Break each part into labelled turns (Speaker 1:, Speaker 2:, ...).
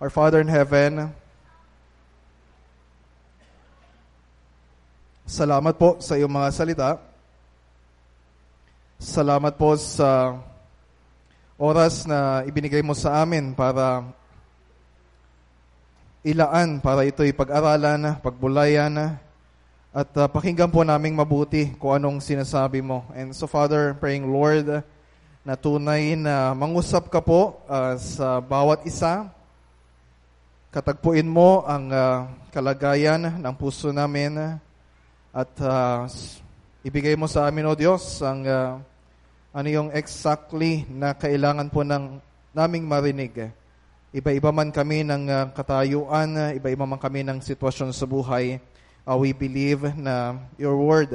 Speaker 1: Our Father in heaven, salamat po sa iyong mga salita. Salamat po sa oras na ibinigay mo sa amin para ilaan, para ito'y pag-aralan, pagbulayan, at uh, pakinggan po naming mabuti kung anong sinasabi mo. And so Father, praying Lord, na tunay na mangusap ka po uh, sa bawat isa, katagpuin mo ang uh, kalagayan ng puso namin at uh, ibigay mo sa amin, O Diyos, ang uh, ano yung exactly na kailangan po ng naming marinig. Iba-iba man kami ng uh, katayuan, iba-iba man kami ng sitwasyon sa buhay, uh, we believe na your word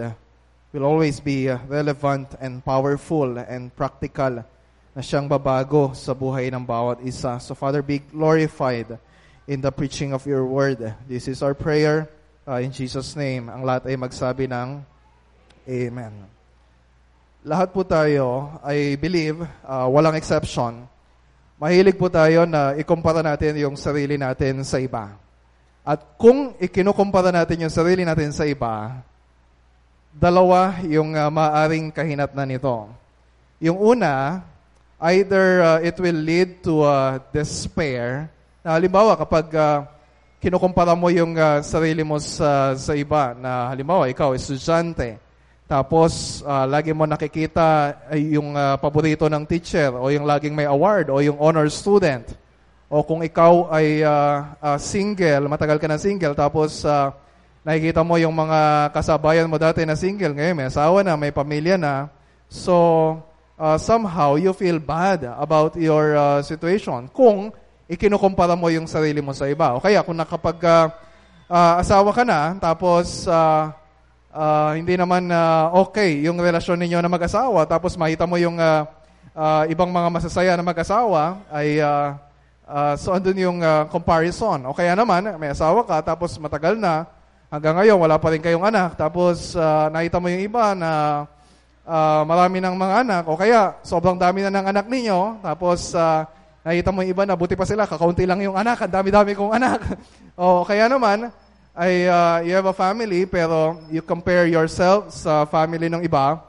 Speaker 1: will always be relevant and powerful and practical na siyang babago sa buhay ng bawat isa. So Father, be glorified in the preaching of your word. This is our prayer uh, in Jesus' name. Ang lahat ay magsabi ng Amen. Lahat po tayo, I believe, uh, walang exception, mahilig po tayo na ikumpara natin yung sarili natin sa iba. At kung ikinukumpara natin yung sarili natin sa iba, dalawa yung uh, maaring kahinatnan nito. Yung una, either uh, it will lead to uh, despair, na halimbawa, kapag uh, kinukumpara mo yung uh, sarili mo sa, sa iba, na halimbawa, ikaw, estudyante, tapos uh, lagi mo nakikita yung uh, paborito ng teacher, o yung laging may award, o yung honor student, o kung ikaw ay uh, uh, single, matagal ka na single, tapos uh, nakikita mo yung mga kasabayan mo dati na single, ngayon may asawa na, may pamilya na, so uh, somehow you feel bad about your uh, situation. Kung ikinukumpara mo yung sarili mo sa iba. O kaya kung nakapag uh, uh, asawa ka na, tapos uh, uh, hindi naman uh, okay yung relasyon ninyo na mag-asawa, tapos makita mo yung uh, uh, ibang mga masasaya na mag-asawa, ay uh, uh, so andun yung uh, comparison. O kaya naman, may asawa ka, tapos matagal na, hanggang ngayon wala pa rin kayong anak, tapos uh, nakita mo yung iba na uh, marami ng mga anak, o kaya sobrang dami na ng anak ninyo, tapos uh, Nakita mo yung iba na buti pa sila, kakaunti lang yung anak, ang dami-dami kong anak. o kaya naman, ay uh, you have a family pero you compare yourself sa family ng iba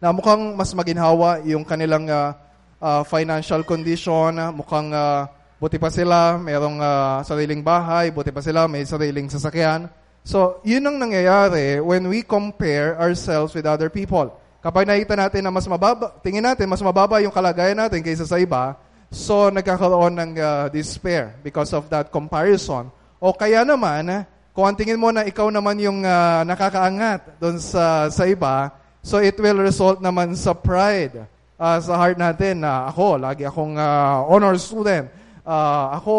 Speaker 1: na mukhang mas maginhawa yung kanilang uh, uh, financial condition, mukhang uh, buti pa sila, mayroong uh, sariling bahay, buti pa sila, may sariling sasakyan. So, yun ang nangyayari when we compare ourselves with other people. Kapag nakita natin na mas mababa, tingin natin, mas mababa yung kalagayan natin kaysa sa iba, So, nagkakaroon ng uh, despair because of that comparison. O kaya naman, kung ang tingin mo na ikaw naman yung uh, nakakaangat doon sa, sa iba, so it will result naman sa pride uh, sa heart natin na ako, lagi akong uh, honor student. Uh, ako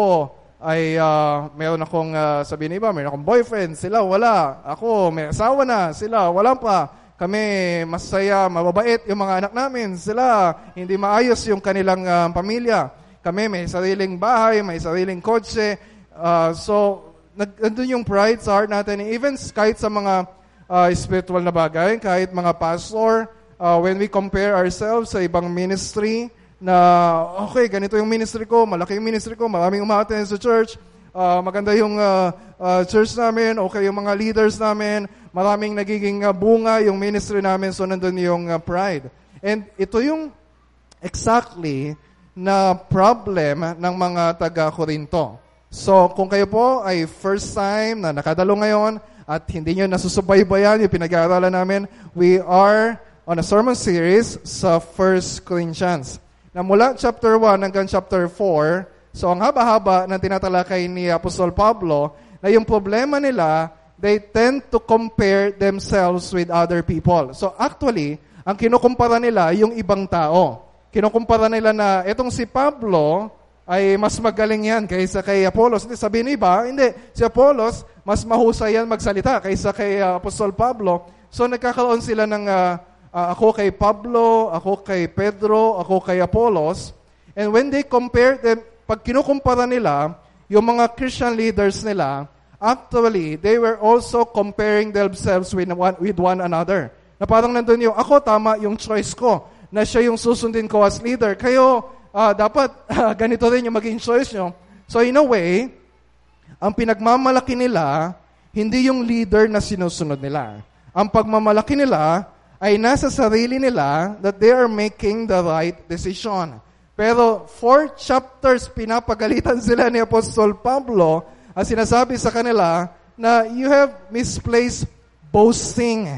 Speaker 1: ay uh, meron akong uh, sabihin iba, meron akong boyfriend, sila wala. Ako, may asawa na, sila wala pa kami masaya, mababait yung mga anak namin. Sila, hindi maayos yung kanilang uh, pamilya. Kami may sariling bahay, may sariling kotse. Uh, so, nandun yung pride sa heart natin. Even kahit sa mga uh, spiritual na bagay, kahit mga pastor, uh, when we compare ourselves sa ibang ministry, na okay, ganito yung ministry ko, malaki yung ministry ko, maraming umaattend sa church, uh, maganda yung uh, uh, church namin, okay yung mga leaders namin, maraming nagiging uh, bunga yung ministry namin, so nandun yung uh, pride. And ito yung exactly na problem ng mga taga-Korinto. So, kung kayo po ay first time na nakadalo ngayon at hindi nyo nasusubaybayan yung pinag-aaralan namin, we are on a sermon series sa 1 Corinthians. Na mula chapter 1 hanggang chapter 4, so ang haba-haba ng tinatalakay ni Apostol Pablo, na yung problema nila they tend to compare themselves with other people. So actually, ang kinukumpara nila yung ibang tao. Kinukumpara nila na itong si Pablo ay mas magaling yan kaysa kay Apollos. Hindi sabihin iba, hindi. Si Apollos, mas mahusay yan magsalita kaysa kay uh, Apostol Pablo. So nagkakaroon sila ng uh, uh, ako kay Pablo, ako kay Pedro, ako kay Apollos. And when they compare them, pag kinukumpara nila, yung mga Christian leaders nila, Actually, they were also comparing themselves with one, with one another. Na parang nandun yung, ako tama yung choice ko, na siya yung susundin ko as leader. Kayo, uh, dapat uh, ganito rin yung maging choice nyo. So in a way, ang pinagmamalaki nila, hindi yung leader na sinusunod nila. Ang pagmamalaki nila ay nasa sarili nila that they are making the right decision. Pero four chapters pinapagalitan sila ni Apostol Pablo at sinasabi sa kanila na you have misplaced boasting.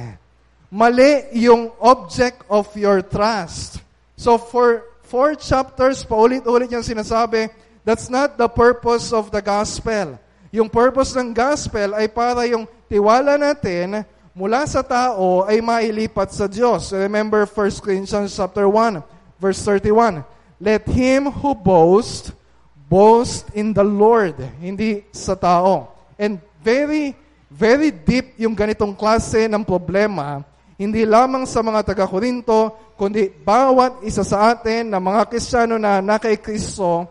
Speaker 1: Mali yung object of your trust. So for four chapters, paulit-ulit yung sinasabi, that's not the purpose of the gospel. Yung purpose ng gospel ay para yung tiwala natin mula sa tao ay mailipat sa Diyos. Remember 1 Corinthians chapter 1, verse 31. Let him who boast, boast in the Lord, hindi sa tao. And very, very deep yung ganitong klase ng problema, hindi lamang sa mga taga-Korinto, kundi bawat isa sa atin na mga Kristiyano na nakay Kristo,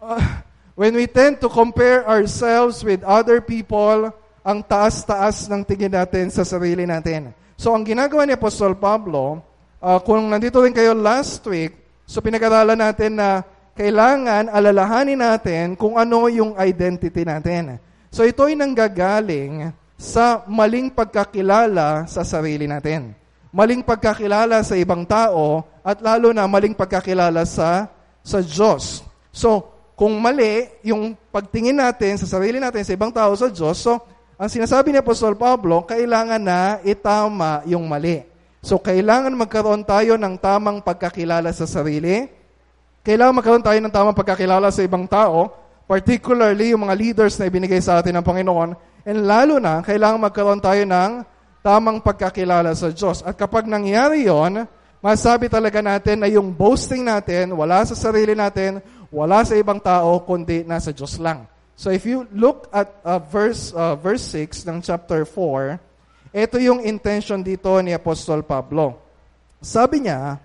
Speaker 1: uh, When we tend to compare ourselves with other people, ang taas-taas ng tingin natin sa sarili natin. So ang ginagawa ni Apostol Pablo, uh, kung nandito rin kayo last week, so pinag-aralan natin na kailangan alalahanin natin kung ano yung identity natin. So ito ay nanggagaling sa maling pagkakilala sa sarili natin. Maling pagkakilala sa ibang tao at lalo na maling pagkakilala sa sa Diyos. So, kung mali yung pagtingin natin sa sarili natin, sa ibang tao, sa Diyos, so, ang sinasabi ni Apostol Pablo, kailangan na itama yung mali. So, kailangan magkaroon tayo ng tamang pagkakilala sa sarili. Kailangan magkaroon tayo ng tamang pagkakilala sa ibang tao, particularly yung mga leaders na ibinigay sa atin ng Panginoon. And lalo na, kailangan magkaroon tayo ng tamang pagkakilala sa Diyos. At kapag nangyari yon, masabi talaga natin na yung boasting natin, wala sa sarili natin, wala sa ibang tao, kundi nasa Diyos lang. So if you look at uh, verse, uh, verse 6 ng chapter 4, ito yung intention dito ni Apostol Pablo. Sabi niya,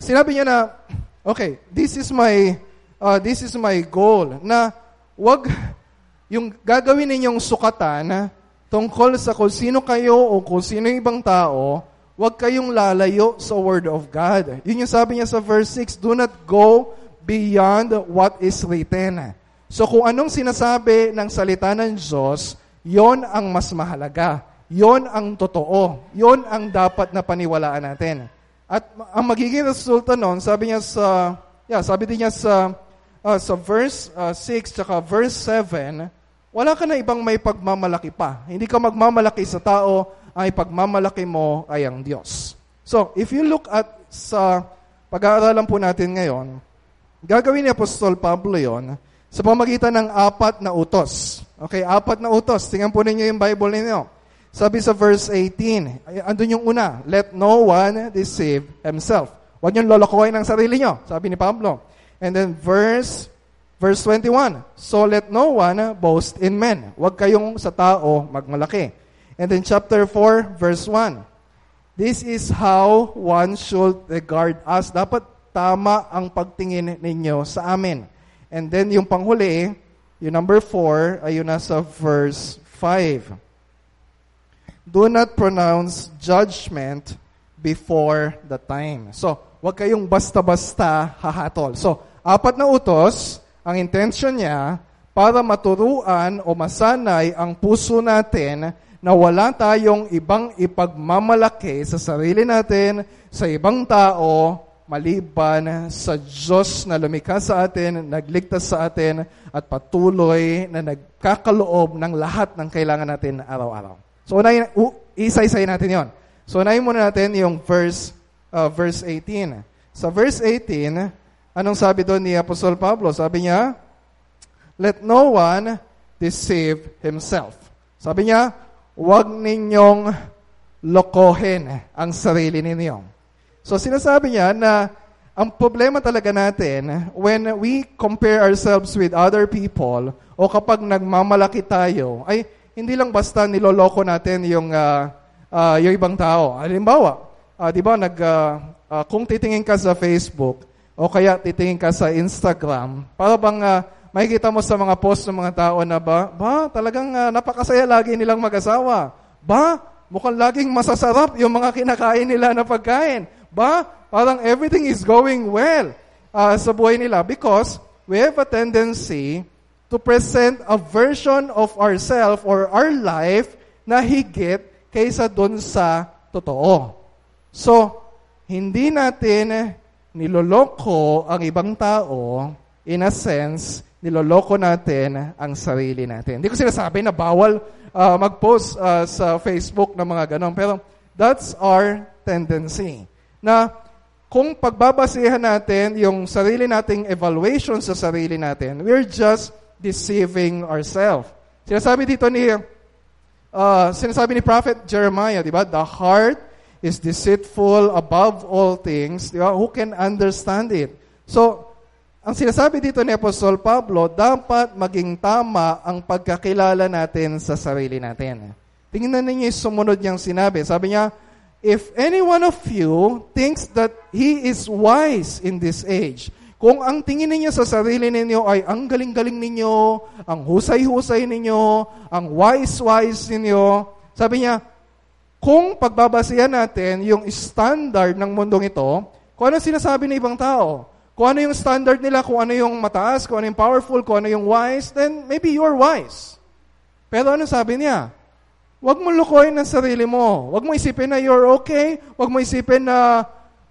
Speaker 1: sinabi niya na, okay, this is my, uh, this is my goal, na wag yung gagawin ninyong sukatan tungkol sa kung sino kayo o kung sino ibang tao, wag kayong lalayo sa Word of God. Yun yung sabi niya sa verse 6, do not go beyond what is written. So kung anong sinasabi ng salita ng Diyos, yon ang mas mahalaga. Yon ang totoo. Yon ang dapat na paniwalaan natin. At ang magiging resulta noon, sabi niya sa, yeah, sabi din niya sa, uh, sa verse uh, 6 tsaka verse 7, wala ka na ibang may pagmamalaki pa. Hindi ka magmamalaki sa tao, ang ipagmamalaki mo ay ang Diyos. So, if you look at sa pag-aaralan po natin ngayon, Gagawin ni Apostol Pablo yon sa pamagitan ng apat na utos. Okay, apat na utos. Tingnan po ninyo yung Bible ninyo. Sabi sa verse 18, ay, andun yung una, let no one deceive himself. Huwag niyong lolokohin ang sarili niyo, sabi ni Pablo. And then verse verse 21, so let no one boast in men. Huwag kayong sa tao magmalaki. And then chapter 4, verse 1, this is how one should regard us. Dapat tama ang pagtingin ninyo sa amin. And then yung panghuli, yung number 4, ay yung nasa verse 5. Do not pronounce judgment before the time. So, wag kayong basta-basta hahatol. So, apat na utos, ang intention niya, para maturuan o masanay ang puso natin na wala tayong ibang ipagmamalaki sa sarili natin, sa ibang tao, maliban sa Diyos na lumikha sa atin, nagligtas sa atin, at patuloy na nagkakaloob ng lahat ng kailangan natin araw-araw. So, unahin, isa-isay natin yon. So, unahin muna natin yung verse, uh, verse 18. Sa verse 18, anong sabi doon ni Apostol Pablo? Sabi niya, Let no one deceive himself. Sabi niya, huwag ninyong lokohin ang sarili ninyo. So sinasabi niya na ang problema talaga natin when we compare ourselves with other people o kapag nagmamalaki tayo ay hindi lang basta niloloko natin yung uh, uh, yung ibang tao. Halimbawa, uh, 'di ba nag uh, uh, kung titingin ka sa Facebook o kaya titingin ka sa Instagram, para bang uh, makikita mo sa mga post ng mga tao na ba, ba talagang uh, napakasaya lagi nilang mag-asawa. Ba, mukhang laging masasarap yung mga kinakain nila na pagkain ba? Parang everything is going well uh, sa buhay nila because we have a tendency to present a version of ourselves or our life na higit kaysa dun sa totoo. So, hindi natin niloloko ang ibang tao, in a sense, niloloko natin ang sarili natin. Hindi ko sinasabi na bawal uh, mag-post uh, sa Facebook ng mga ganon, pero that's our tendency. Na kung pagbabasehan natin yung sarili nating evaluation sa sarili natin, we're just deceiving ourselves. Sinasabi dito ni uh, sinasabi ni Prophet Jeremiah, di ba? The heart is deceitful above all things. Di ba? Who can understand it? So, ang sinasabi dito ni Apostol Pablo, dapat maging tama ang pagkakilala natin sa sarili natin. Tingnan ninyo yung sumunod niyang sinabi. Sabi niya, If any one of you thinks that he is wise in this age, kung ang tingin ninyo sa sarili ninyo ay ang galing-galing ninyo, ang husay-husay ninyo, ang wise-wise ninyo, sabi niya, kung pagbabasihan natin yung standard ng mundong ito, kung ano sinasabi ng ibang tao, kung ano yung standard nila, kung ano yung mataas, kung ano yung powerful, kung ano yung wise, then maybe you're wise. Pero ano sabi niya? Huwag mo lukoyin ang sarili mo. Huwag mo isipin na you're okay. Huwag mo isipin na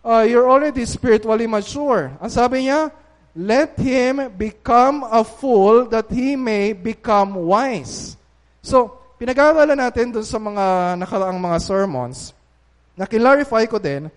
Speaker 1: uh, you're already spiritually mature. Ang sabi niya, let him become a fool that he may become wise. So, pinag-aaralan natin dun sa mga nakaraang mga sermons, na clarify ko din,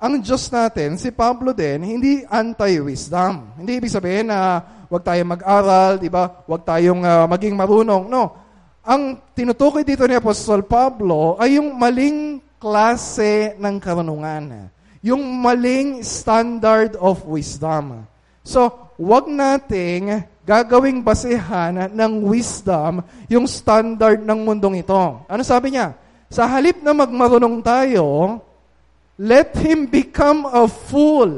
Speaker 1: ang Diyos natin, si Pablo din, hindi anti-wisdom. Hindi ibig sabihin na wag tayong mag-aral, di ba? Wag tayong uh, maging marunong. No. Ang tinutukoy dito ni Apostol Pablo ay yung maling klase ng karunungan yung maling standard of wisdom. So, wag nating gagawing basehan ng wisdom yung standard ng mundong ito. Ano sabi niya? Sa halip na magmarunong tayo, let him become a fool.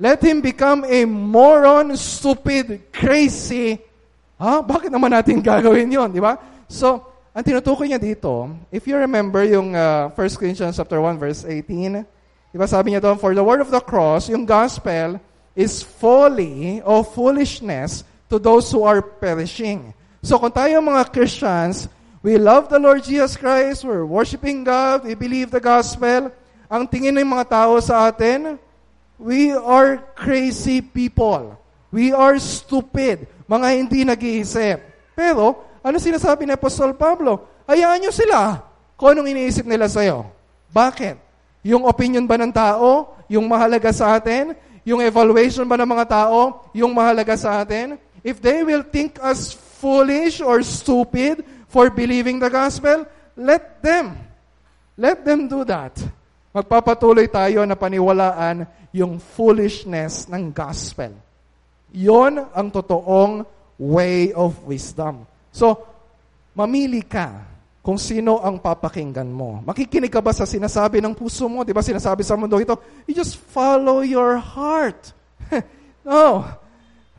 Speaker 1: Let him become a moron, stupid, crazy. Ha? Bakit naman natin gagawin yon, di ba? So, ang tinutukoy niya dito, if you remember yung uh, 1 Corinthians chapter 1 verse 18, Diba sabi niya doon, for the word of the cross, yung gospel is folly or foolishness to those who are perishing. So kung tayo mga Christians, we love the Lord Jesus Christ, we're worshiping God, we believe the gospel, ang tingin ng mga tao sa atin, we are crazy people. We are stupid. Mga hindi nag-iisip. Pero, ano sinasabi ni Apostol Pablo? Hayaan nyo sila kung anong iniisip nila sa'yo. Bakit? Yung opinion ba ng tao, yung mahalaga sa atin? Yung evaluation ba ng mga tao, yung mahalaga sa atin? If they will think us foolish or stupid for believing the gospel, let them. Let them do that. Magpapatuloy tayo na paniwalaan yung foolishness ng gospel. Yon ang totoong way of wisdom. So, mamili ka kung sino ang papakinggan mo. Makikinig ka ba sa sinasabi ng puso mo? Di ba sinasabi sa mundo ito, you just follow your heart. no.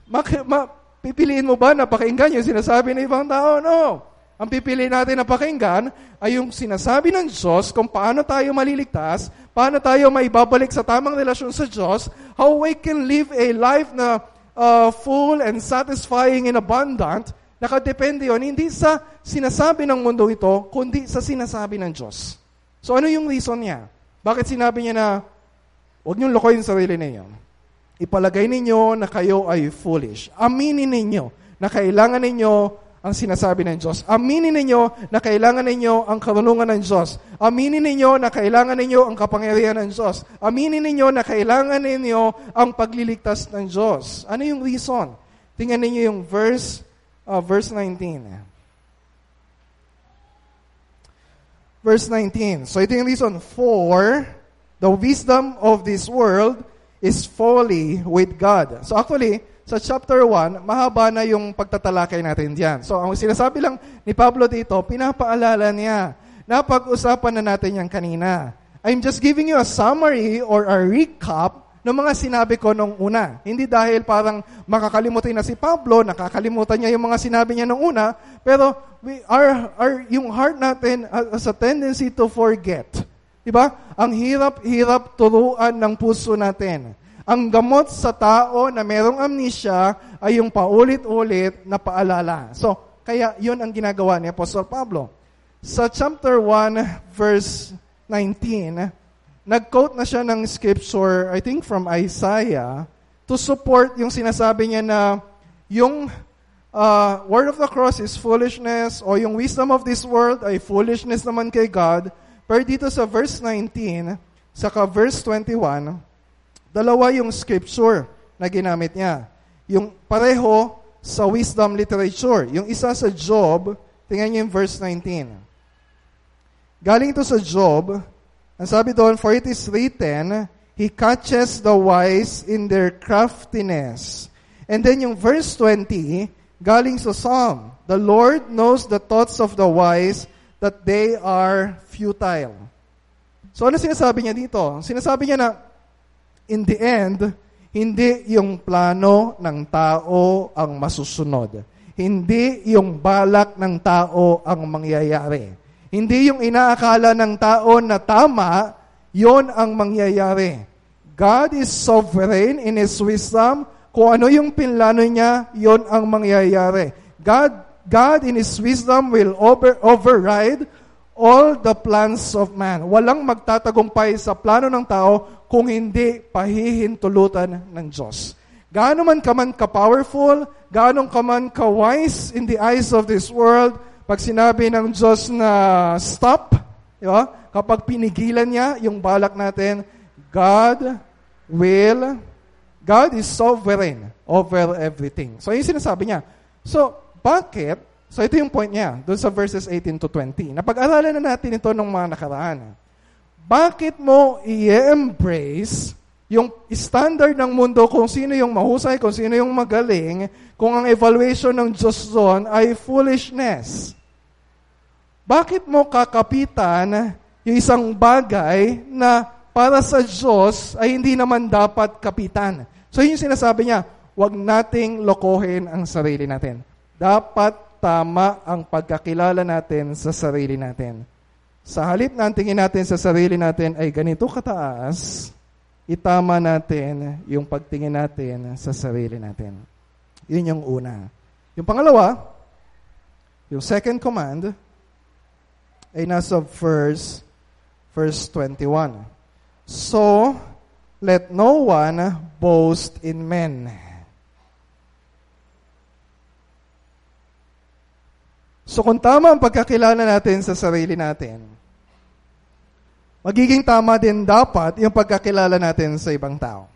Speaker 1: Mak- ma- pipiliin mo ba na pakinggan yung sinasabi ng ibang tao? No. Ang pipiliin natin na pakinggan ay yung sinasabi ng Diyos kung paano tayo maliligtas, paano tayo maibabalik sa tamang relasyon sa Diyos, how we can live a life na uh, full and satisfying and abundant, Nakadepende yon hindi sa sinasabi ng mundo ito, kundi sa sinasabi ng Diyos. So ano yung reason niya? Bakit sinabi niya na huwag niyong lokoyin sarili ninyo? Ipalagay ninyo na kayo ay foolish. Aminin ninyo na kailangan ninyo ang sinasabi ng Diyos. Aminin ninyo na kailangan ninyo ang karunungan ng Diyos. Aminin ninyo na kailangan ninyo ang kapangyarihan ng Diyos. Aminin ninyo na kailangan ninyo ang pagliligtas ng Diyos. Ano yung reason? Tingnan ninyo yung verse uh, verse 19. Verse 19. So ito yung reason. For the wisdom of this world is folly with God. So actually, sa chapter 1, mahaba na yung pagtatalakay natin diyan. So ang sinasabi lang ni Pablo dito, pinapaalala niya. Napag-usapan na natin yan kanina. I'm just giving you a summary or a recap ng mga sinabi ko nung una. Hindi dahil parang makakalimutan na si Pablo, nakakalimutan niya yung mga sinabi niya nung una, pero we, our, our, yung heart natin has a tendency to forget. Diba? Ang hirap-hirap turuan ng puso natin. Ang gamot sa tao na merong amnesia ay yung paulit-ulit na paalala. So, kaya yun ang ginagawa ni Apostol Pablo. Sa chapter 1, verse 19, nag-quote na siya ng scripture, I think from Isaiah, to support yung sinasabi niya na yung uh, word of the cross is foolishness o yung wisdom of this world ay foolishness naman kay God. Pero dito sa verse 19, saka verse 21, dalawa yung scripture na ginamit niya. Yung pareho sa wisdom literature. Yung isa sa Job, tingnan niyo yung verse 19. Galing ito sa Job, ang sabi doon, For it is written, He catches the wise in their craftiness. And then yung verse 20, galing sa Psalm, The Lord knows the thoughts of the wise, that they are futile. So ano sinasabi niya dito? Sinasabi niya na, in the end, hindi yung plano ng tao ang masusunod. Hindi yung balak ng tao ang mangyayari. Hindi yung inaakala ng tao na tama, yon ang mangyayari. God is sovereign in His wisdom. Kung ano yung pinlano niya, yon ang mangyayari. God, God in His wisdom will over, override all the plans of man. Walang magtatagumpay sa plano ng tao kung hindi pahihintulutan ng Diyos. Gaano man ka man ka-powerful, gaano ka man ka-wise in the eyes of this world, pag sinabi ng Diyos na stop, di ba? kapag pinigilan niya yung balak natin, God will, God is sovereign over everything. So, yung sinasabi niya. So, bakit? So, ito yung point niya, doon sa verses 18 to 20. Napag-aralan na natin ito nung mga nakaraan. Bakit mo i-embrace yung standard ng mundo kung sino yung mahusay, kung sino yung magaling, kung ang evaluation ng Diyos doon ay foolishness? Bakit mo kakapitan yung isang bagay na para sa Diyos ay hindi naman dapat kapitan? So yun yung sinasabi niya, huwag nating lokohin ang sarili natin. Dapat tama ang pagkakilala natin sa sarili natin. Sa halip na tingin natin sa sarili natin ay ganito kataas, itama natin yung pagtingin natin sa sarili natin. Yun yung una. Yung pangalawa, yung second command, ay nasa verse, verse 21. So, let no one boast in men. So kung tama ang pagkakilala natin sa sarili natin, magiging tama din dapat yung pagkakilala natin sa ibang tao.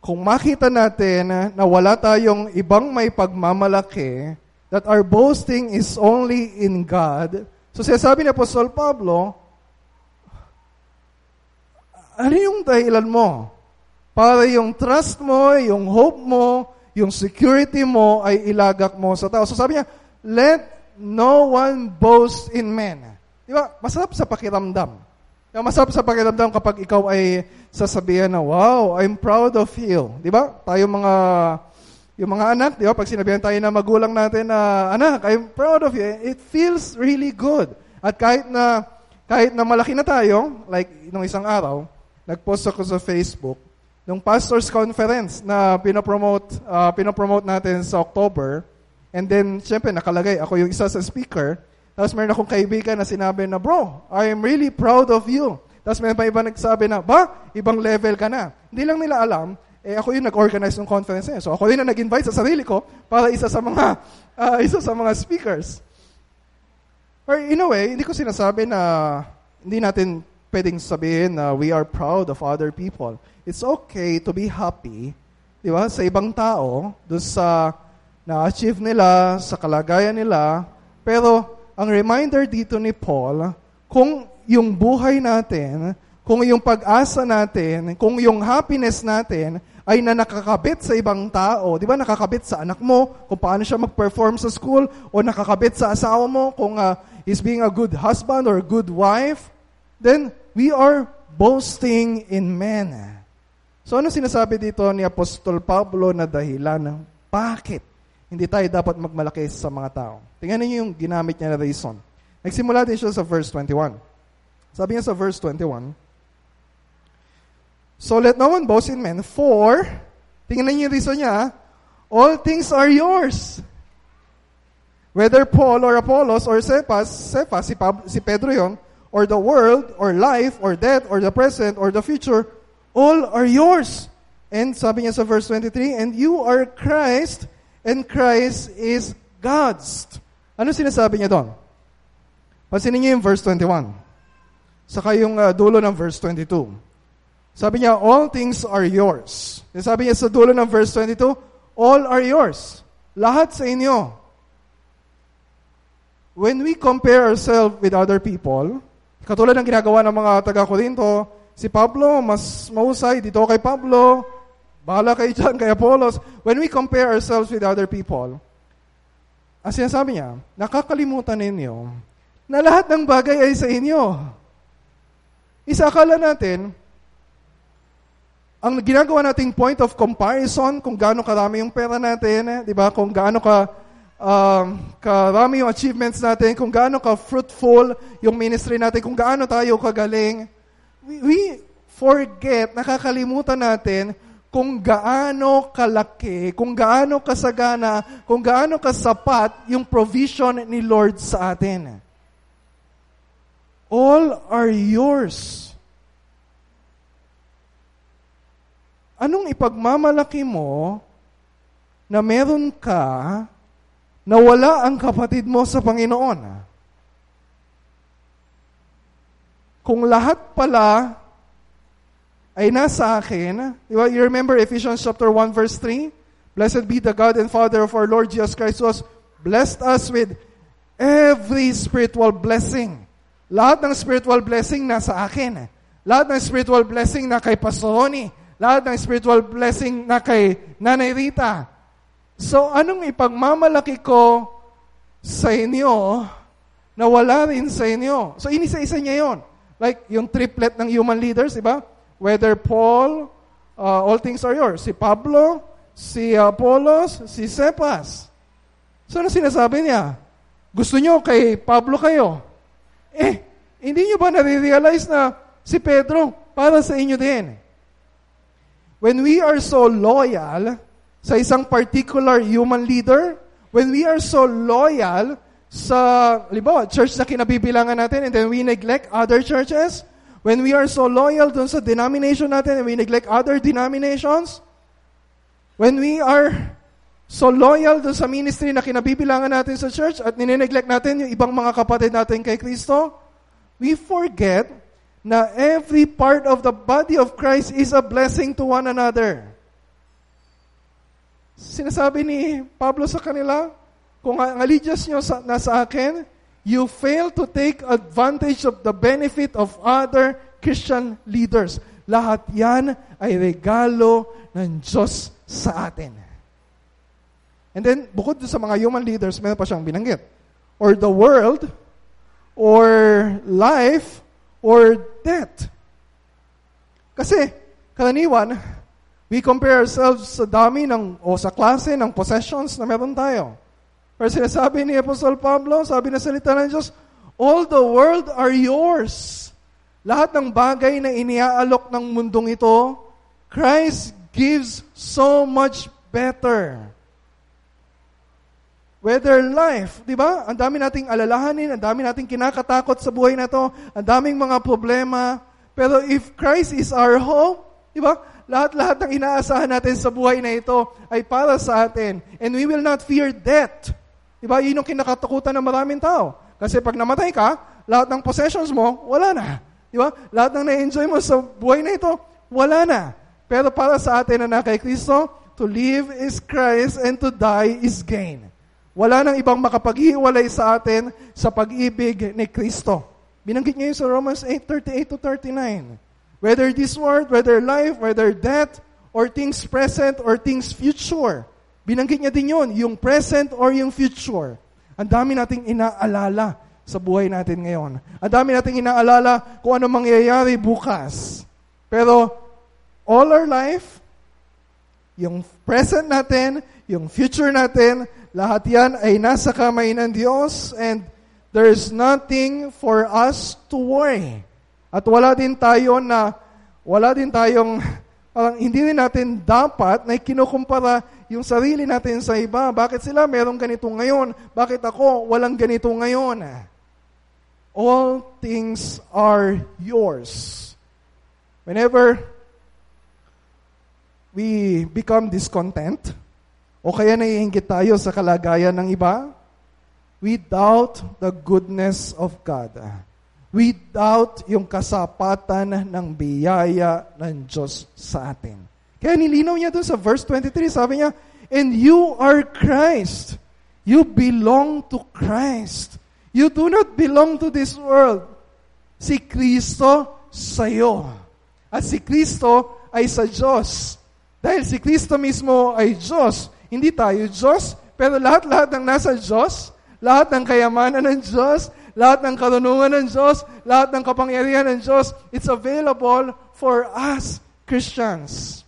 Speaker 1: Kung makita natin na wala tayong ibang may pagmamalaki, that our boasting is only in God, So sinasabi ni Apostol Pablo, ano yung dahilan mo? Para yung trust mo, yung hope mo, yung security mo ay ilagak mo sa tao. So sabi niya, let no one boast in men. Di ba? Masarap sa pakiramdam. Di ba? Masarap sa pakiramdam kapag ikaw ay sasabihan na, wow, I'm proud of you. Di ba? Tayo mga yung mga anak, di ba, pag sinabihan tayo na magulang natin na, anak, I'm proud of you, it feels really good. At kahit na, kahit na malaki na tayo, like nung isang araw, nagpost ako sa Facebook, nung pastor's conference na pinopromote, uh, pinopromote natin sa October, and then, syempre, nakalagay, ako yung isa sa speaker, tapos meron akong kaibigan na sinabi na, bro, I am really proud of you. Tapos meron pa iba nagsabi na, ba, ibang level ka na. Hindi lang nila alam, eh ako yung nag-organize ng conference eh. So ako rin na nag-invite sa sarili ko para isa sa mga uh, isa sa mga speakers. Or in a way, hindi ko sinasabi na hindi natin pwedeng sabihin na we are proud of other people. It's okay to be happy, di ba, sa ibang tao, doon sa na-achieve nila, sa kalagayan nila. Pero ang reminder dito ni Paul, kung yung buhay natin, kung yung pag-asa natin, kung yung happiness natin ay na nakakabit sa ibang tao. Di ba nakakabit sa anak mo kung paano siya mag-perform sa school o nakakabit sa asawa mo kung uh, he's being a good husband or a good wife. Then, we are boasting in men. So ano sinasabi dito ni Apostol Pablo na dahilan? Bakit hindi tayo dapat magmalaki sa mga tao? Tingnan niyo yung ginamit niya na reason. Nagsimula din siya sa verse 21. Sabi niya sa verse 21, So let no one boast in men, for, tingnan niyo yung reason niya, all things are yours. Whether Paul or Apollos or Cephas, Cephas, si, Pab- si Pedro yon, or the world, or life, or death, or the present, or the future, all are yours. And sabi niya sa verse 23, and you are Christ, and Christ is God's. Ano sinasabi niya doon? Pansinin niyo yung verse 21. Saka yung uh, dulo ng verse 22. Sabi niya, all things are yours. Sabi niya sa dulo ng verse 22, all are yours. Lahat sa inyo. When we compare ourselves with other people, katulad ng ginagawa ng mga taga-Korinto, si Pablo, mas mahusay dito kay Pablo, bahala kay dyan, kay Apollos. When we compare ourselves with other people, ang sinasabi niya, nakakalimutan ninyo na lahat ng bagay ay sa inyo. Isa akala natin, ang ginagawa nating point of comparison, kung gaano karami yung pera natin, di ba? Kung gaano ka um, karami yung achievements natin, kung gaano ka fruitful yung ministry natin, kung gaano tayo kagaling, we, we forget, nakakalimutan natin kung gaano kalaki, kung gaano kasagana, kung gaano kasapat yung provision ni Lord sa atin. All are yours. Anong ipagmamalaki mo na meron ka na wala ang kapatid mo sa Panginoon? Kung lahat pala ay nasa akin? You remember Ephesians chapter 1 verse 3? Blessed be the God and Father of our Lord Jesus Christ who has blessed us with every spiritual blessing. Lahat ng spiritual blessing nasa akin. Lahat ng spiritual blessing na kay Pastor Ronnie. Lahat ng spiritual blessing na kay Nanay Rita. So, anong ipagmamalaki ko sa inyo na wala rin sa inyo? So, inisa-isa niya yon. Like, yung triplet ng human leaders, di ba? Whether Paul, uh, all things are yours. Si Pablo, si Apollos, si Cephas. So, ano sinasabi niya? Gusto nyo kay Pablo kayo? Eh, hindi nyo ba nare-realize na si Pedro para sa inyo din? When we are so loyal sa isang particular human leader, when we are so loyal sa, libawa, church na kinabibilangan natin and then we neglect other churches, when we are so loyal dun sa denomination natin and we neglect other denominations, when we are so loyal dun sa ministry na kinabibilangan natin sa church at nineneglect natin yung ibang mga kapatid natin kay Kristo, we forget na every part of the body of Christ is a blessing to one another. Sinasabi ni Pablo sa kanila, kung ang allegiance nyo sa, nasa akin, you fail to take advantage of the benefit of other Christian leaders. Lahat yan ay regalo ng Diyos sa atin. And then, bukod sa mga human leaders, meron pa siyang binanggit. Or the world, or life, or death. Kasi, karaniwan, we compare ourselves sa dami ng, o sa klase ng possessions na meron tayo. Pero sinasabi ni Apostle Pablo, sabi na salita ng Diyos, all the world are yours. Lahat ng bagay na iniaalok ng mundong ito, Christ gives so much better. Whether life, di ba? Ang dami nating alalahanin, ang dami nating kinakatakot sa buhay na to, ang daming mga problema. Pero if Christ is our hope, di ba? Lahat-lahat ng inaasahan natin sa buhay na ito ay para sa atin. And we will not fear death. Di ba? Yun yung kinakatakutan ng maraming tao. Kasi pag namatay ka, lahat ng possessions mo, wala na. Di ba? Lahat ng na-enjoy mo sa buhay na ito, wala na. Pero para sa atin na na kay Kristo, to live is Christ and to die is gain. Wala nang ibang makapaghiwalay sa atin sa pag-ibig ni Kristo. Binanggit niya yun sa Romans 8:38 to 39. Whether this world, whether life, whether death, or things present or things future. Binanggit niya din yun, yung present or yung future. Ang dami nating inaalala sa buhay natin ngayon. Ang dami nating inaalala kung ano mangyayari bukas. Pero all our life, yung present natin, yung future natin, lahat yan ay nasa kamay ng Diyos and there's nothing for us to worry. At wala din tayo na wala din tayong, parang hindi rin natin dapat na kinukumpara yung sarili natin sa iba. Bakit sila merong ganito ngayon? Bakit ako walang ganito ngayon? All things are yours. Whenever we become discontent, o kaya naiingit tayo sa kalagayan ng iba, doubt the goodness of God. Doubt yung kasapatan ng biyaya ng Diyos sa atin. Kaya nilinaw niya doon sa verse 23, sabi niya, And you are Christ. You belong to Christ. You do not belong to this world. Si Kristo sa'yo. At si Kristo ay sa Diyos. Dahil si Kristo mismo ay Diyos. Hindi tayo Diyos, pero lahat-lahat ng nasa Diyos, lahat ng kayamanan ng Diyos, lahat ng karunungan ng Diyos, lahat ng kapangyarihan ng Diyos, it's available for us, Christians.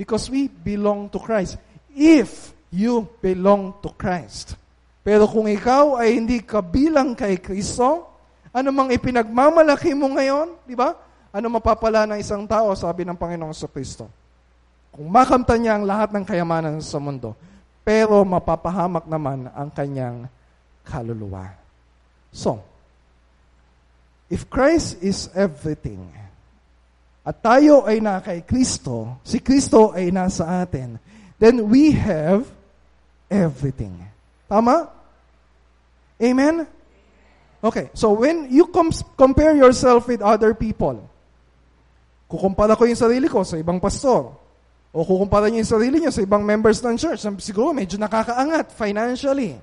Speaker 1: Because we belong to Christ. If you belong to Christ. Pero kung ikaw ay hindi kabilang kay Kristo, ano mang ipinagmamalaki mo ngayon, di ba? Ano mapapala ng isang tao, sabi ng Panginoong Kristo? Kung makamta niya ang lahat ng kayamanan sa mundo, pero mapapahamak naman ang kanyang kaluluwa. So, if Christ is everything, at tayo ay na kay Kristo, si Kristo ay nasa atin, then we have everything. Tama? Amen? Okay, so when you com- compare yourself with other people, kukumpara ko yung sarili ko sa ibang pastor, o kukumpara niyo yung sarili niyo sa ibang members ng church, siguro medyo nakakaangat financially.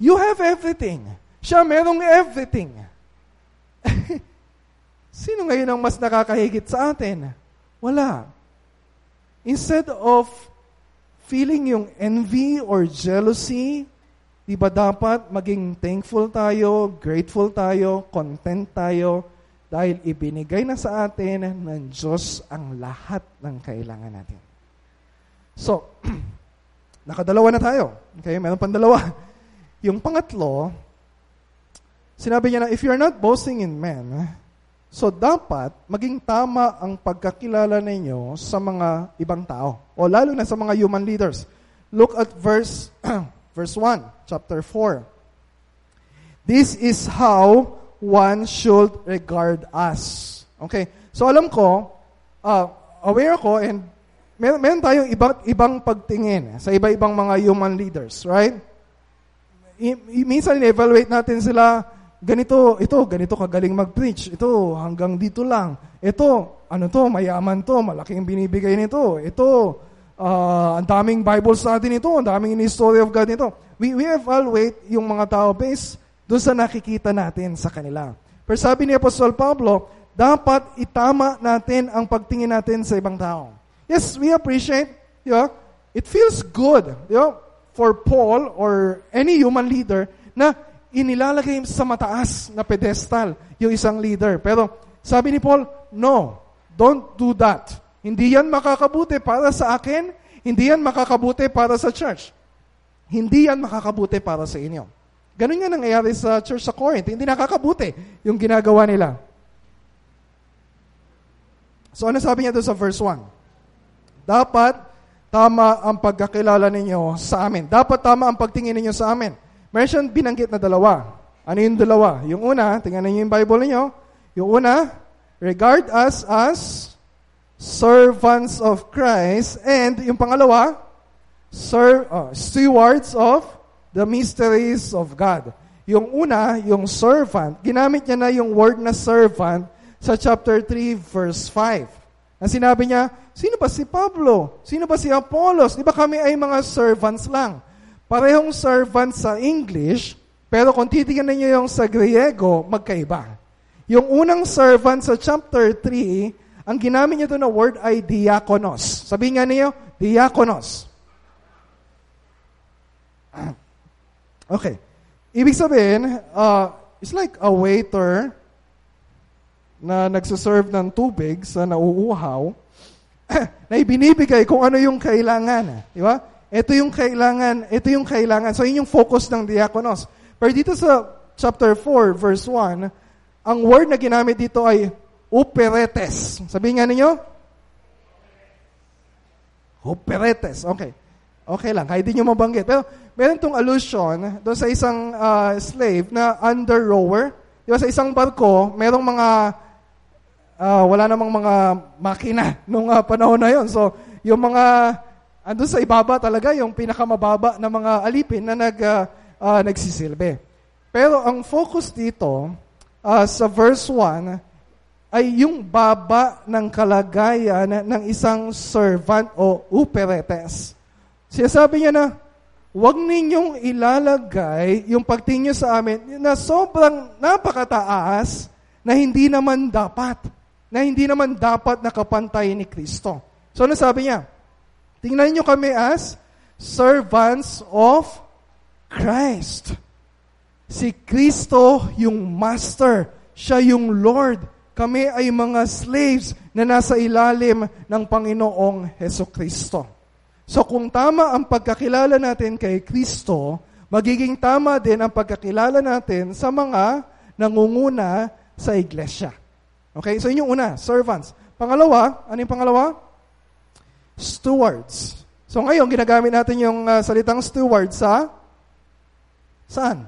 Speaker 1: You have everything. Siya merong everything. Sino ngayon ang mas nakakahigit sa atin? Wala. Instead of feeling yung envy or jealousy, di ba dapat maging thankful tayo, grateful tayo, content tayo, dahil ibinigay na sa atin ng Diyos ang lahat ng kailangan natin. So, nakadalawa na tayo. Okay, meron pang dalawa. Yung pangatlo, sinabi niya na, if you're not boasting in men, so dapat maging tama ang pagkakilala ninyo sa mga ibang tao. O lalo na sa mga human leaders. Look at verse, verse 1, chapter 4. This is how one should regard us. Okay? So alam ko, uh, aware ako, and meron, meron tayong ibang, ibang pagtingin sa iba-ibang mga human leaders, right? I, minsan in-evaluate natin sila, ganito, ito, ganito kagaling mag-preach. Ito, hanggang dito lang. Ito, ano to, mayaman to, malaking binibigay nito. Ito, uh, ang daming Bibles natin ito, ang daming in story of God nito. We, we evaluate yung mga tao based doon sa nakikita natin sa kanila. Pero sabi ni Apostol Pablo, dapat itama natin ang pagtingin natin sa ibang tao. Yes, we appreciate, you know, it feels good, you know, for Paul or any human leader na inilalagay sa mataas na pedestal yung isang leader. Pero sabi ni Paul, no, don't do that. Hindi yan makakabuti para sa akin, hindi yan makakabuti para sa church. Hindi yan makakabuti para sa inyo. Ganun nga nangyayari sa church sa Corinth. Hindi nakakabuti yung ginagawa nila. So ano sabi niya doon sa verse 1? Dapat tama ang pagkakilala ninyo sa amin. Dapat tama ang pagtingin ninyo sa amin. Meron siyang binanggit na dalawa. Ano yung dalawa? Yung una, tingnan niyo yung Bible niyo. Yung una, regard us as servants of Christ. And yung pangalawa, ser, uh, stewards of the mysteries of God. Yung una, yung servant, ginamit niya na yung word na servant sa chapter 3, verse 5. Ang sinabi niya, Sino ba si Pablo? Sino ba si Apollos? Di ba kami ay mga servants lang? Parehong servants sa English, pero kung titignan niyo yung sa Griego, magkaiba. Yung unang servant sa chapter 3, ang ginamit niya doon na word ay diakonos. Sabihin nga niyo, diakonos. Okay. Ibig sabihin, uh, it's like a waiter na nagsaserve ng tubig sa nauuhaw, na ibinibigay kung ano yung kailangan. Di ba? Ito yung kailangan, ito yung kailangan. So, yun yung focus ng diakonos. Pero dito sa chapter 4, verse 1, ang word na ginamit dito ay Uperetes. Sabihin nga ninyo? Uperetes. Okay. Okay lang, kahit di nyo mabanggit. Pero meron itong allusion doon sa isang uh, slave na under rower. Di ba sa isang barko, merong mga, uh, wala namang mga makina nung uh, panahon na yon. So, yung mga, andun sa ibaba talaga, yung pinakamababa na mga alipin na nag, uh, uh, nagsisilbi. Pero ang focus dito, uh, sa verse 1, ay yung baba ng kalagayan ng isang servant o uperetes. Sinasabi niya na, huwag ninyong ilalagay yung pagtingin sa amin na sobrang napakataas na hindi naman dapat. Na hindi naman dapat nakapantay ni Kristo. So ano sabi niya? Tingnan niyo kami as servants of Christ. Si Kristo yung master. Siya yung Lord. Kami ay mga slaves na nasa ilalim ng Panginoong Heso Kristo. So kung tama ang pagkakilala natin kay Kristo, magiging tama din ang pagkakilala natin sa mga nangunguna sa iglesia. Okay? So yun yung una, servants. Pangalawa, ano yung pangalawa? Stewards. So ngayon, ginagamit natin yung uh, salitang steward sa saan?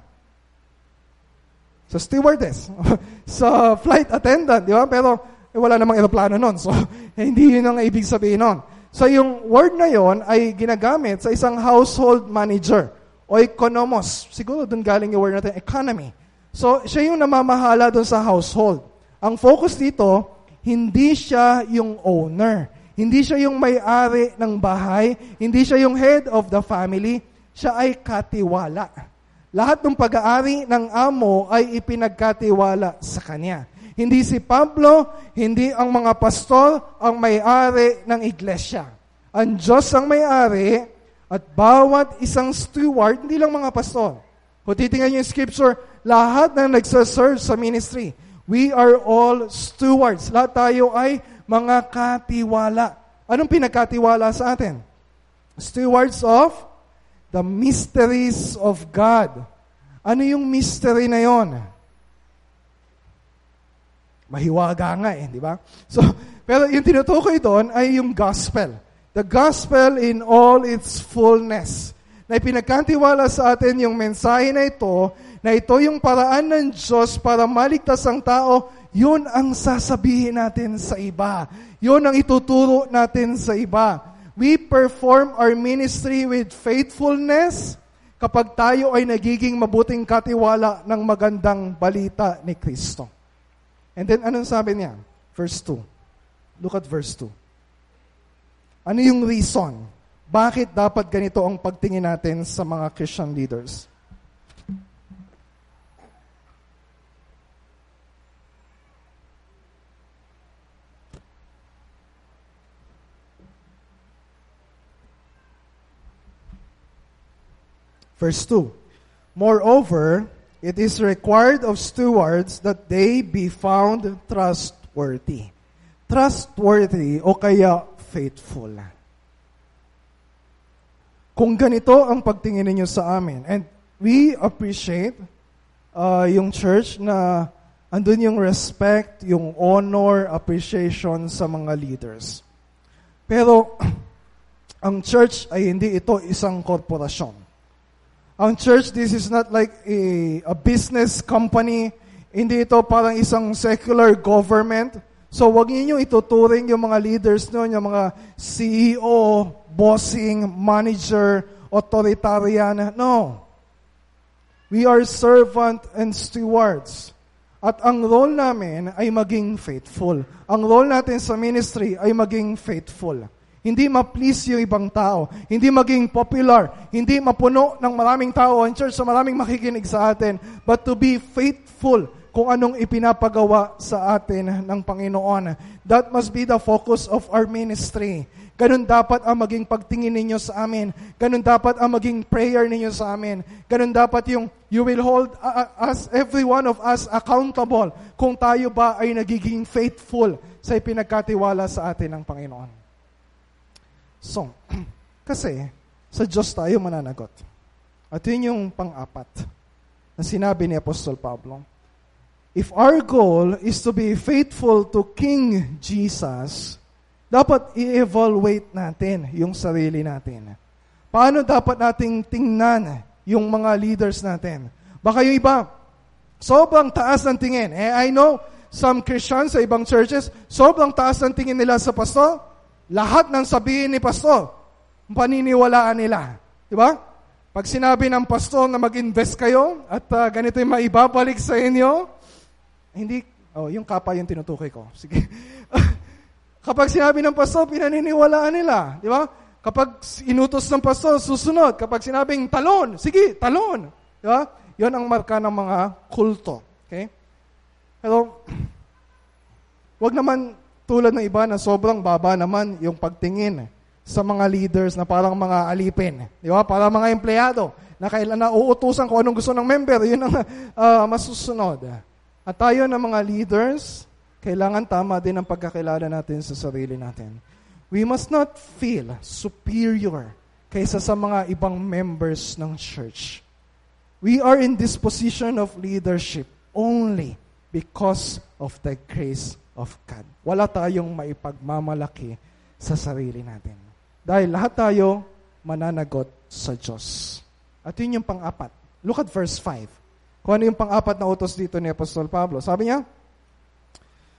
Speaker 1: Sa stewardess. sa flight attendant, di ba? Pero eh, wala namang aeroplano nun. So, hindi yun ang ibig sabihin nun. So yung word na yon ay ginagamit sa isang household manager o economos. Siguro doon galing yung word natin, economy. So siya yung namamahala doon sa household. Ang focus dito, hindi siya yung owner. Hindi siya yung may-ari ng bahay. Hindi siya yung head of the family. Siya ay katiwala. Lahat ng pag-aari ng amo ay ipinagkatiwala sa kanya. Hindi si Pablo, hindi ang mga pastor ang may-ari ng iglesia. Ang Diyos ang may-ari at bawat isang steward, hindi lang mga pastor. Kung titingnan yung scripture, lahat na nagsaserve sa ministry, we are all stewards. Lahat tayo ay mga katiwala. Anong pinagkatiwala sa atin? Stewards of the mysteries of God. Ano yung mystery na yon? Mahiwaga nga eh, di ba? So, pero yung tinutukoy doon ay yung gospel. The gospel in all its fullness. Na ipinagkantiwala sa atin yung mensahe na ito, na ito yung paraan ng Diyos para maligtas ang tao, yun ang sasabihin natin sa iba. Yun ang ituturo natin sa iba. We perform our ministry with faithfulness kapag tayo ay nagiging mabuting katiwala ng magandang balita ni Kristo. And then, anong sabi niya? Verse 2. Look at verse 2. Ano yung reason? Bakit dapat ganito ang pagtingin natin sa mga Christian leaders? Verse 2. Moreover, It is required of stewards that they be found trustworthy. Trustworthy o kaya faithful. Kung ganito ang pagtingin ninyo sa amin, and we appreciate uh, yung church na andun yung respect, yung honor, appreciation sa mga leaders. Pero, ang church ay hindi ito isang korporasyon. Ang church, this is not like a, a business company. Hindi ito parang isang secular government. So wag niyo ituturing yung mga leaders noon, yung mga CEO, bossing, manager, authoritarian. No. We are servant and stewards. At ang role namin ay maging faithful. Ang role natin sa ministry ay maging faithful. Hindi ma-please yung ibang tao. Hindi maging popular. Hindi mapuno ng maraming tao ang church sa maraming makikinig sa atin. But to be faithful kung anong ipinapagawa sa atin ng Panginoon. That must be the focus of our ministry. Ganun dapat ang maging pagtingin ninyo sa amin. Ganun dapat ang maging prayer ninyo sa amin. Ganun dapat yung you will hold us, every one of us accountable kung tayo ba ay nagiging faithful sa ipinagkatiwala sa atin ng Panginoon. So, kasi sa Diyos tayo mananagot. At yun yung pang-apat na sinabi ni Apostol Pablo. if our goal is to be faithful to King Jesus, dapat i-evaluate natin yung sarili natin. Paano dapat nating tingnan yung mga leaders natin? Baka yung iba, sobrang taas ng tingin. Eh, I know, some Christians sa ibang churches, sobrang taas ng tingin nila sa pastor. Lahat ng sabihin ni pastor, paniniwalaan nila. Di ba? Pag sinabi ng pastor na mag-invest kayo at uh, ganito yung maibabalik sa inyo, hindi, oh, yung kapa yung tinutukoy ko. Sige. Kapag sinabi ng pastor, pinaniniwalaan nila. Di ba? Kapag inutos ng pastor, susunod. Kapag sinabing talon, sige, talon. Di ba? Yon ang marka ng mga kulto. Okay? Pero, wag naman tulad ng iba na sobrang baba naman yung pagtingin sa mga leaders na parang mga alipin. Di ba? Para mga empleyado na kailan na uutusan kung anong gusto ng member, yun ang uh, masusunod. At tayo na mga leaders, kailangan tama din ang pagkakilala natin sa sarili natin. We must not feel superior kaysa sa mga ibang members ng church. We are in this position of leadership only because of the grace of God. Wala tayong maipagmamalaki sa sarili natin. Dahil lahat tayo mananagot sa Diyos. At yun yung pang-apat. Look at verse 5. Kung ano yung pang-apat na utos dito ni Apostol Pablo. Sabi niya,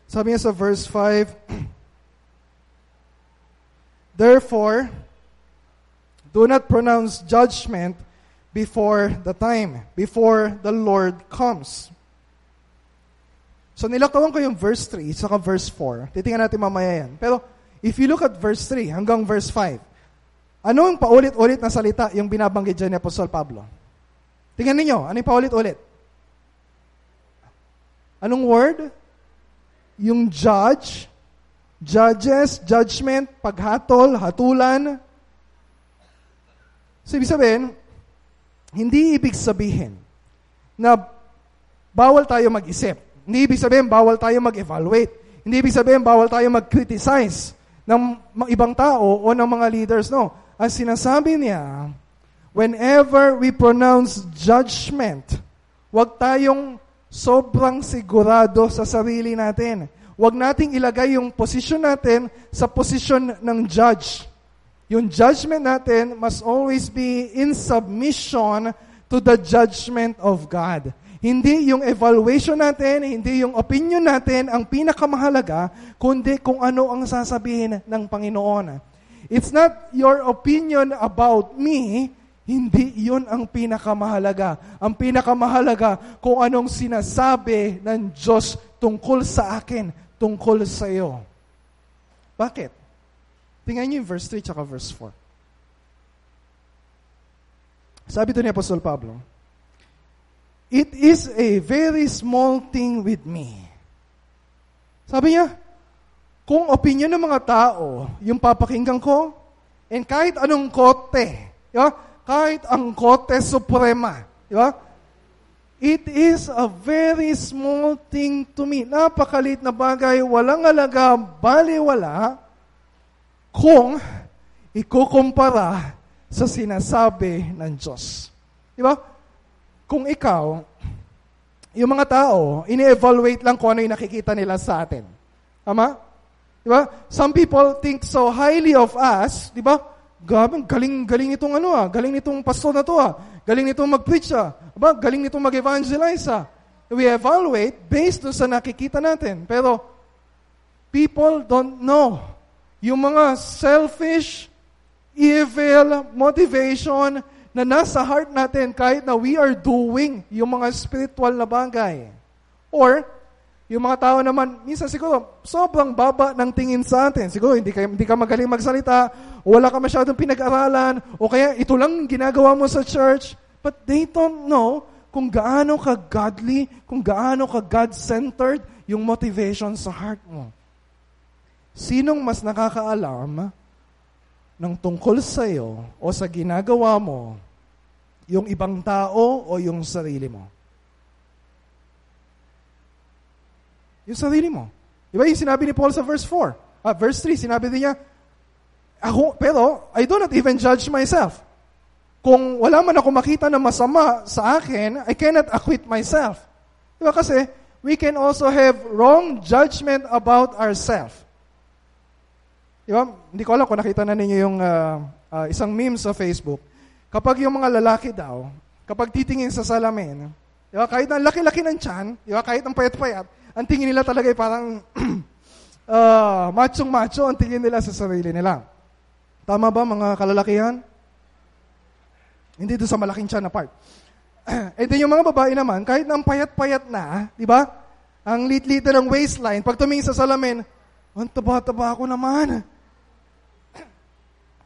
Speaker 1: sabi niya sa verse 5, Therefore, do not pronounce judgment before the time, before the Lord comes. So nilakawan ko yung verse 3 saka verse 4. Titingnan natin mamaya yan. Pero if you look at verse 3 hanggang verse 5, ano yung paulit-ulit na salita yung binabanggit dyan ni Apostol Pablo? Tingnan ninyo, ano yung paulit-ulit? Anong word? Yung judge, judges, judgment, paghatol, hatulan. So, ibig sabihin, hindi ibig sabihin na bawal tayo mag-isip. Hindi ibig sabihin, bawal tayo mag-evaluate. Hindi ibig sabihin, bawal tayo mag-criticize ng ibang tao o ng mga leaders. No. Ang sinasabi niya, whenever we pronounce judgment, huwag tayong sobrang sigurado sa sarili natin. Huwag nating ilagay yung position natin sa position ng judge. Yung judgment natin must always be in submission to the judgment of God. Hindi yung evaluation natin, hindi yung opinion natin ang pinakamahalaga, kundi kung ano ang sasabihin ng Panginoon. It's not your opinion about me, hindi yun ang pinakamahalaga. Ang pinakamahalaga kung anong sinasabi ng Diyos tungkol sa akin, tungkol sa iyo. Bakit? Tingnan niyo yung verse 3 at verse 4. Sabi to ni Apostol Pablo, It is a very small thing with me. Sabi niya, kung opinion ng mga tao, yung papakinggan ko, and kahit anong kote, diba? kahit ang kote suprema, diba? it is a very small thing to me. Napakalit na bagay, walang alaga, baliwala, kung ikukumpara sa sinasabi ng Diyos. Di ba? Kung ikaw, yung mga tao, ini-evaluate lang kung ano yung nakikita nila sa atin. Tama? Di ba? Some people think so highly of us, di ba? Galing, galing, itong ano ah, galing nitong pastor na to ah, galing nitong mag-preach ah, ba? galing nitong mag-evangelize ah. We evaluate based sa nakikita natin. Pero, people don't know. Yung mga selfish, evil motivation, na nasa heart natin kahit na we are doing yung mga spiritual na bagay. Or, yung mga tao naman, minsan siguro, sobrang baba ng tingin sa atin. Siguro, hindi ka, hindi ka magaling magsalita, wala ka masyadong pinag-aralan, o kaya ito lang ginagawa mo sa church. But they don't know kung gaano ka godly, kung gaano ka God-centered yung motivation sa heart mo. Sinong mas nakakaalam ng tungkol sa iyo o sa ginagawa mo, yung ibang tao o yung sarili mo? Yung sarili mo. Di ba yung sinabi ni Paul sa verse 4? Ah, verse 3, sinabi din niya, ako, pero I do not even judge myself. Kung wala man ako makita na masama sa akin, I cannot acquit myself. Di ba kasi, we can also have wrong judgment about ourselves. Di ba? Hindi ko alam kung nakita na ninyo yung uh, uh, isang meme sa Facebook. Kapag yung mga lalaki daw, kapag titingin sa salamin, di ba, kahit na laki-laki ng tiyan, di ba, kahit ang payat-payat, ang tingin nila talaga ay parang uh, machong-macho ang tingin nila sa sarili nila. Tama ba mga kalalakihan? Hindi doon sa malaking tiyan na part. eh din yung mga babae naman, kahit na ang payat-payat na, di ba? Ang lit-lit ng waistline, pag tumingin sa salamin, ang taba-taba ako naman.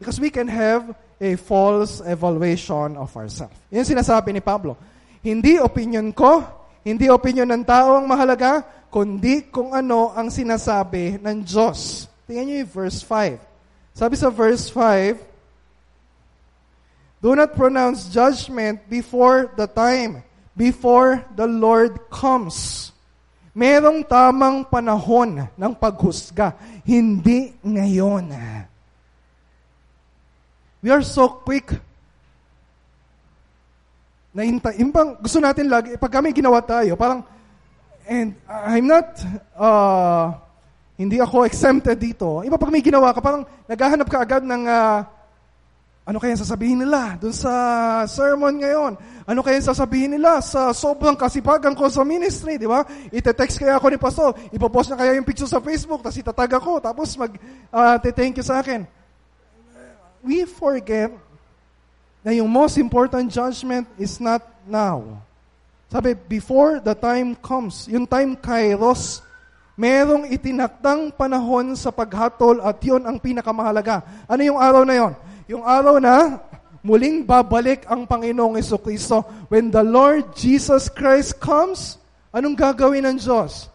Speaker 1: Because we can have a false evaluation of ourselves. Yan sinasabi ni Pablo. Hindi opinion ko, hindi opinion ng tao ang mahalaga, kundi kung ano ang sinasabi ng Diyos. Tingnan niyo yung verse 5. Sabi sa verse 5, Do not pronounce judgment before the time, before the Lord comes. Merong tamang panahon ng paghusga, hindi ngayon. We are so quick na impang gusto natin lagi, pag kami ginawa tayo, parang, and I'm not, uh, hindi ako exempted dito. Iba pag may ginawa ka, parang naghahanap ka agad ng uh, ano kaya sasabihin nila dun sa sermon ngayon? Ano kaya sasabihin nila sa sobrang kasipagan ko sa ministry, di ba? Ite-text kaya ako ni Pastor, ipopost na kaya yung picture sa Facebook, tapos itatag ako, tapos mag uh, thank you sa akin. We forget na yung most important judgment is not now. Sabi, before the time comes, yung time kairos, merong itinakdang panahon sa paghatol at yun ang pinakamahalaga. Ano yung araw na yon? Yung araw na muling babalik ang Panginoong Kristo. When the Lord Jesus Christ comes, anong gagawin ng Diyos?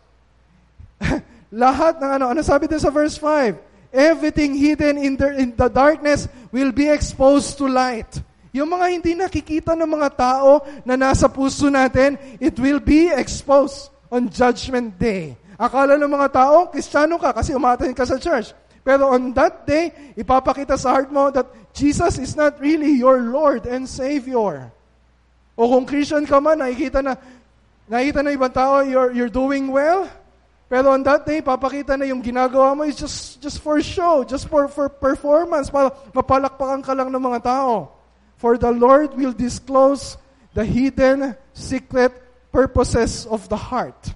Speaker 1: Lahat ng ano, ano sabi din sa verse 5? Everything hidden in the, in the darkness will be exposed to light. Yung mga hindi nakikita ng mga tao na nasa puso natin, it will be exposed on Judgment Day. Akala ng mga tao, kristyano ka kasi umaten ka sa church. Pero on that day, ipapakita sa heart mo that Jesus is not really your Lord and Savior. O kung Christian ka man, nakikita na, nakikita na ibang tao, you're, you're doing well. Pero on that day, papakita na yung ginagawa mo is just, just for show, just for, for performance, para mapalakpakan ka lang ng mga tao. For the Lord will disclose the hidden, secret purposes of the heart.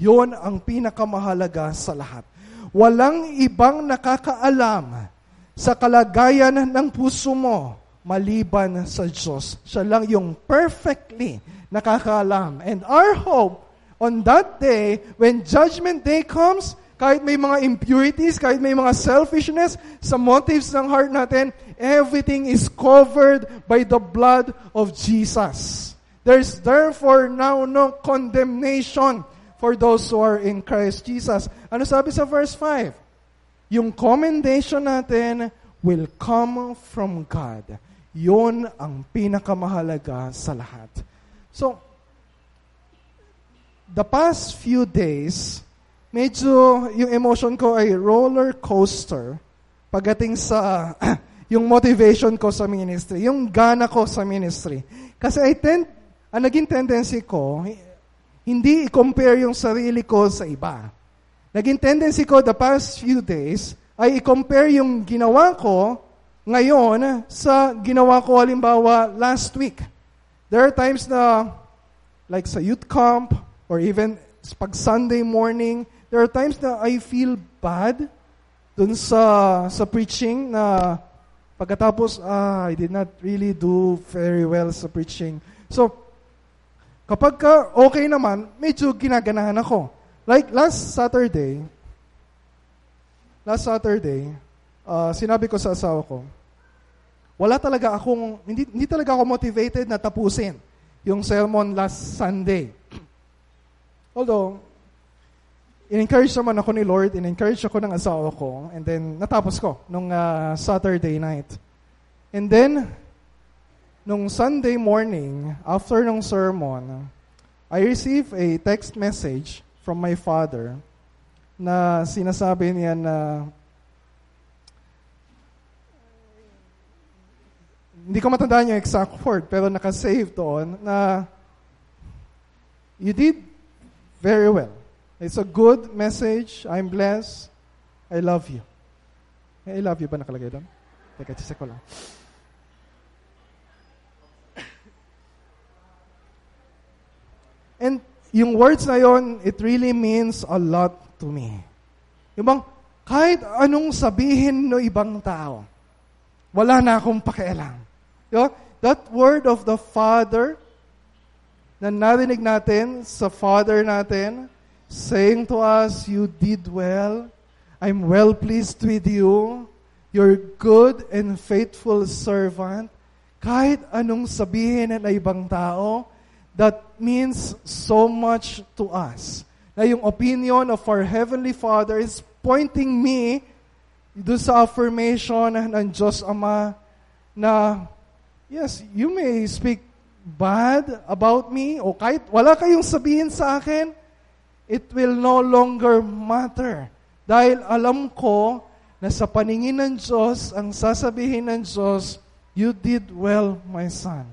Speaker 1: Yon ang pinakamahalaga sa lahat. Walang ibang nakakaalam sa kalagayan ng puso mo maliban sa Diyos. Siya lang yung perfectly nakakaalam. And our hope on that day, when judgment day comes, kahit may mga impurities, kahit may mga selfishness sa motives ng heart natin, everything is covered by the blood of Jesus. There's therefore now no condemnation for those who are in Christ Jesus. Ano sabi sa verse 5? Yung commendation natin will come from God. Yon ang pinakamahalaga sa lahat. So, the past few days, medyo yung emotion ko ay roller coaster pagdating sa yung motivation ko sa ministry, yung gana ko sa ministry. Kasi I tend, ang naging tendency ko, hindi i-compare yung sarili ko sa iba. Naging tendency ko the past few days ay i-compare yung ginawa ko ngayon sa ginawa ko halimbawa last week. There are times na like sa youth camp or even pag Sunday morning, there are times na I feel bad dun sa sa preaching na pagkatapos ah, I did not really do very well sa preaching. So Kapag ka okay naman, medyo ginaganahan ako. Like last Saturday, last Saturday, uh, sinabi ko sa asawa ko, wala talaga akong, hindi, hindi talaga ako motivated na tapusin yung sermon last Sunday. Although, in-encourage naman ako ni Lord, in-encourage ako ng asawa ko, and then natapos ko nung uh, Saturday night. And then, nung Sunday morning, after ng sermon, I received a text message from my father na sinasabi niya na hindi ko matandaan yung exact word, pero nakasave doon na you did very well. It's a good message. I'm blessed. I love you. I love you ba nakalagay doon? Teka, check ko lang. And yung words na yon, it really means a lot to me. Yung bang, kahit anong sabihin no ibang tao, wala na akong pakialam. Yo, that word of the Father na narinig natin sa Father natin, saying to us, You did well. I'm well pleased with you. You're good and faithful servant. Kahit anong sabihin ng ibang tao, that means so much to us. Na yung opinion of our Heavenly Father is pointing me do sa affirmation ng Diyos Ama na, yes, you may speak bad about me o kahit wala kayong sabihin sa akin, it will no longer matter. Dahil alam ko na sa paningin ng Diyos, ang sasabihin ng Diyos, you did well, my son.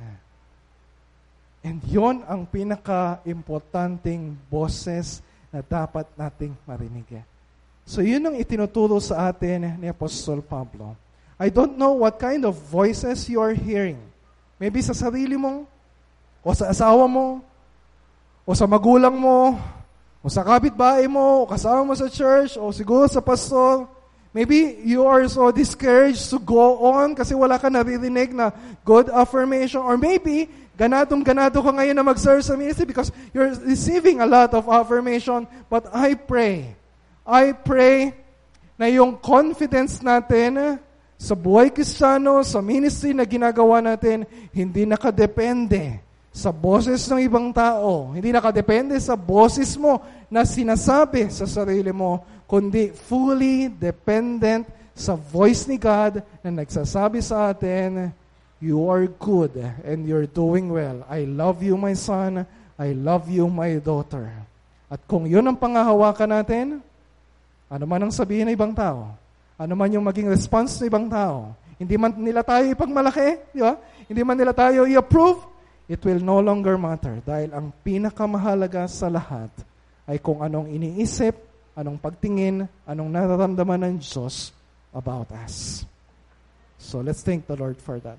Speaker 1: And yon ang pinaka-importanting boses na dapat nating marinig. So yun ang itinuturo sa atin ni Apostol Pablo. I don't know what kind of voices you are hearing. Maybe sa sarili mo, o sa asawa mo, o sa magulang mo, o sa kapitbahay mo, o kasama mo sa church, o siguro sa pastor. Maybe you are so discouraged to go on kasi wala ka naririnig na good affirmation. Or maybe ganadong ganado ka ngayon na mag-serve sa ministry because you're receiving a lot of affirmation. But I pray, I pray na yung confidence natin sa buhay kristyano, sa ministry na ginagawa natin, hindi nakadepende sa boses ng ibang tao. Hindi nakadepende sa boses mo na sinasabi sa sarili mo, kundi fully dependent sa voice ni God na nagsasabi sa atin, You are good and you're doing well. I love you, my son. I love you, my daughter. At kung yun ang pangahawakan natin, ano man ang sabihin ng ibang tao, ano man yung maging response ng ibang tao, hindi man nila tayo ipagmalaki, di ba? Hindi man nila tayo i-approve, it will no longer matter dahil ang pinakamahalaga sa lahat ay kung anong iniisip, anong pagtingin, anong nararamdaman ng Diyos about us. So let's thank the Lord for that.